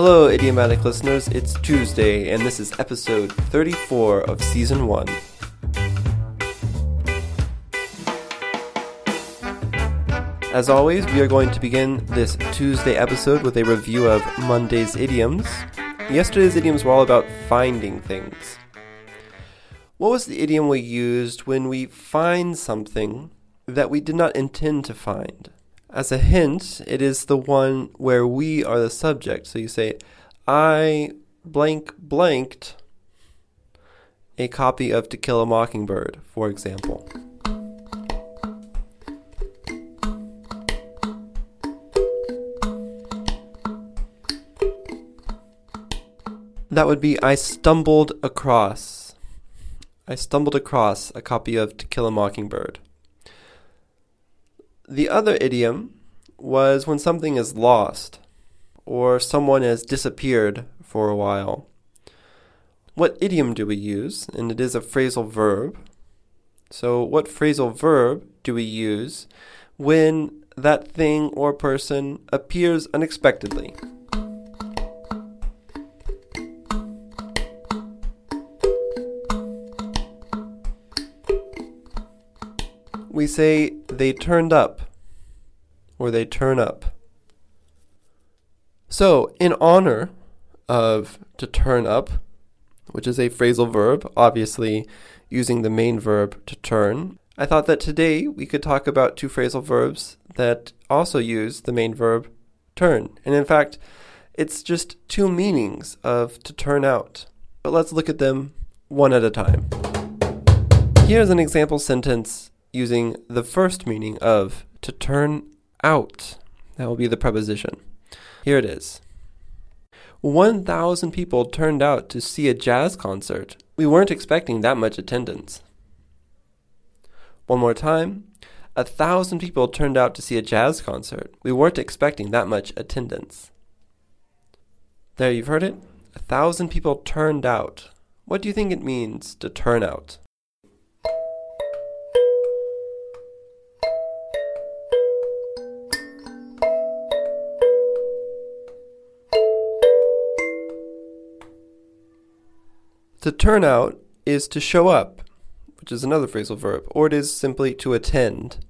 Hello, idiomatic listeners. It's Tuesday, and this is episode 34 of season 1. As always, we are going to begin this Tuesday episode with a review of Monday's idioms. Yesterday's idioms were all about finding things. What was the idiom we used when we find something that we did not intend to find? As a hint, it is the one where we are the subject. So you say, I blank blanked a copy of To Kill a Mockingbird, for example. That would be I stumbled across. I stumbled across a copy of To Kill a Mockingbird. The other idiom was when something is lost or someone has disappeared for a while. What idiom do we use? And it is a phrasal verb. So, what phrasal verb do we use when that thing or person appears unexpectedly? Say they turned up or they turn up. So, in honor of to turn up, which is a phrasal verb, obviously using the main verb to turn, I thought that today we could talk about two phrasal verbs that also use the main verb turn. And in fact, it's just two meanings of to turn out. But let's look at them one at a time. Here's an example sentence using the first meaning of to turn out. That will be the preposition. Here it is. 1,000 people turned out to see a jazz concert. We weren't expecting that much attendance. One more time. A thousand people turned out to see a jazz concert. We weren't expecting that much attendance. There, you've heard it. A thousand people turned out. What do you think it means to turn out? To turn out is to show up, which is another phrasal verb, or it is simply to attend.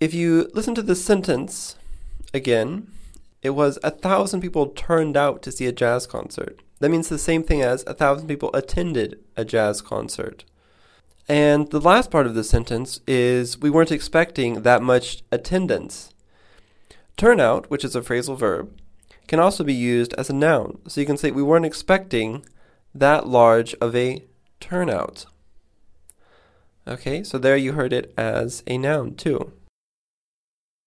If you listen to the sentence again, it was a thousand people turned out to see a jazz concert. That means the same thing as a thousand people attended a jazz concert. And the last part of the sentence is we weren't expecting that much attendance. Turnout, which is a phrasal verb, can also be used as a noun. So you can say we weren't expecting that large of a turnout. Okay, so there you heard it as a noun too.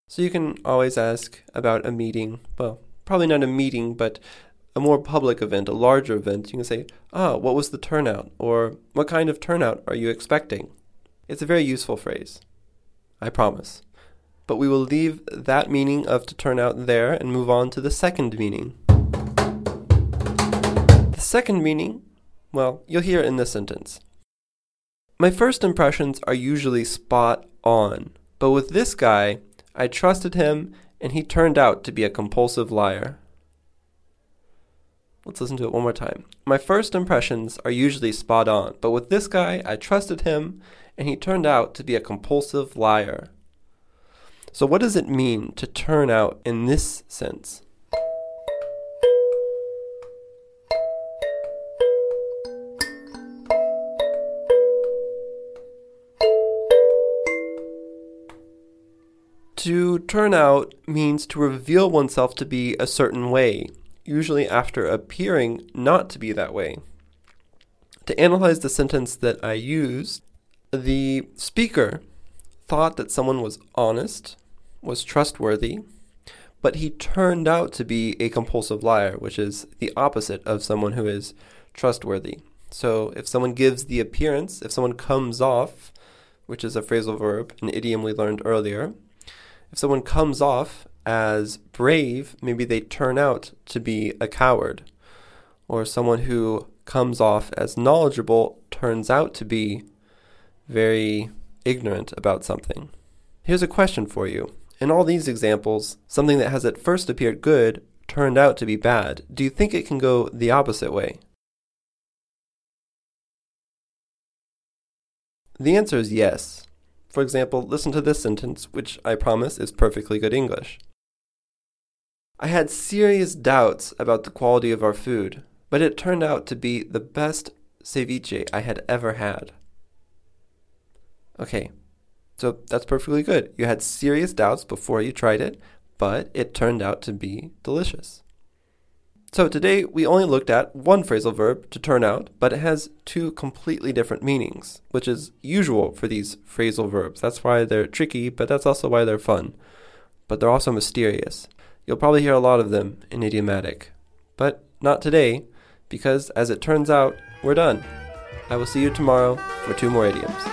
So you can always ask about a meeting. Well, probably not a meeting, but a more public event, a larger event. You can say, ah, what was the turnout? Or what kind of turnout are you expecting? It's a very useful phrase. I promise. But we will leave that meaning of to turn out there and move on to the second meaning second meaning, well, you'll hear it in this sentence. My first impressions are usually spot on, but with this guy, I trusted him and he turned out to be a compulsive liar. Let's listen to it one more time. My first impressions are usually spot on, but with this guy, I trusted him and he turned out to be a compulsive liar. So, what does it mean to turn out in this sense? To turn out means to reveal oneself to be a certain way, usually after appearing not to be that way. To analyze the sentence that I used, the speaker thought that someone was honest, was trustworthy, but he turned out to be a compulsive liar, which is the opposite of someone who is trustworthy. So if someone gives the appearance, if someone comes off, which is a phrasal verb, an idiom we learned earlier, if someone comes off as brave, maybe they turn out to be a coward. Or someone who comes off as knowledgeable turns out to be very ignorant about something. Here's a question for you. In all these examples, something that has at first appeared good turned out to be bad, do you think it can go the opposite way? The answer is yes. For example, listen to this sentence, which I promise is perfectly good English. I had serious doubts about the quality of our food, but it turned out to be the best ceviche I had ever had. Okay, so that's perfectly good. You had serious doubts before you tried it, but it turned out to be delicious. So today we only looked at one phrasal verb to turn out, but it has two completely different meanings, which is usual for these phrasal verbs. That's why they're tricky, but that's also why they're fun. But they're also mysterious. You'll probably hear a lot of them in idiomatic. But not today, because as it turns out, we're done. I will see you tomorrow for two more idioms.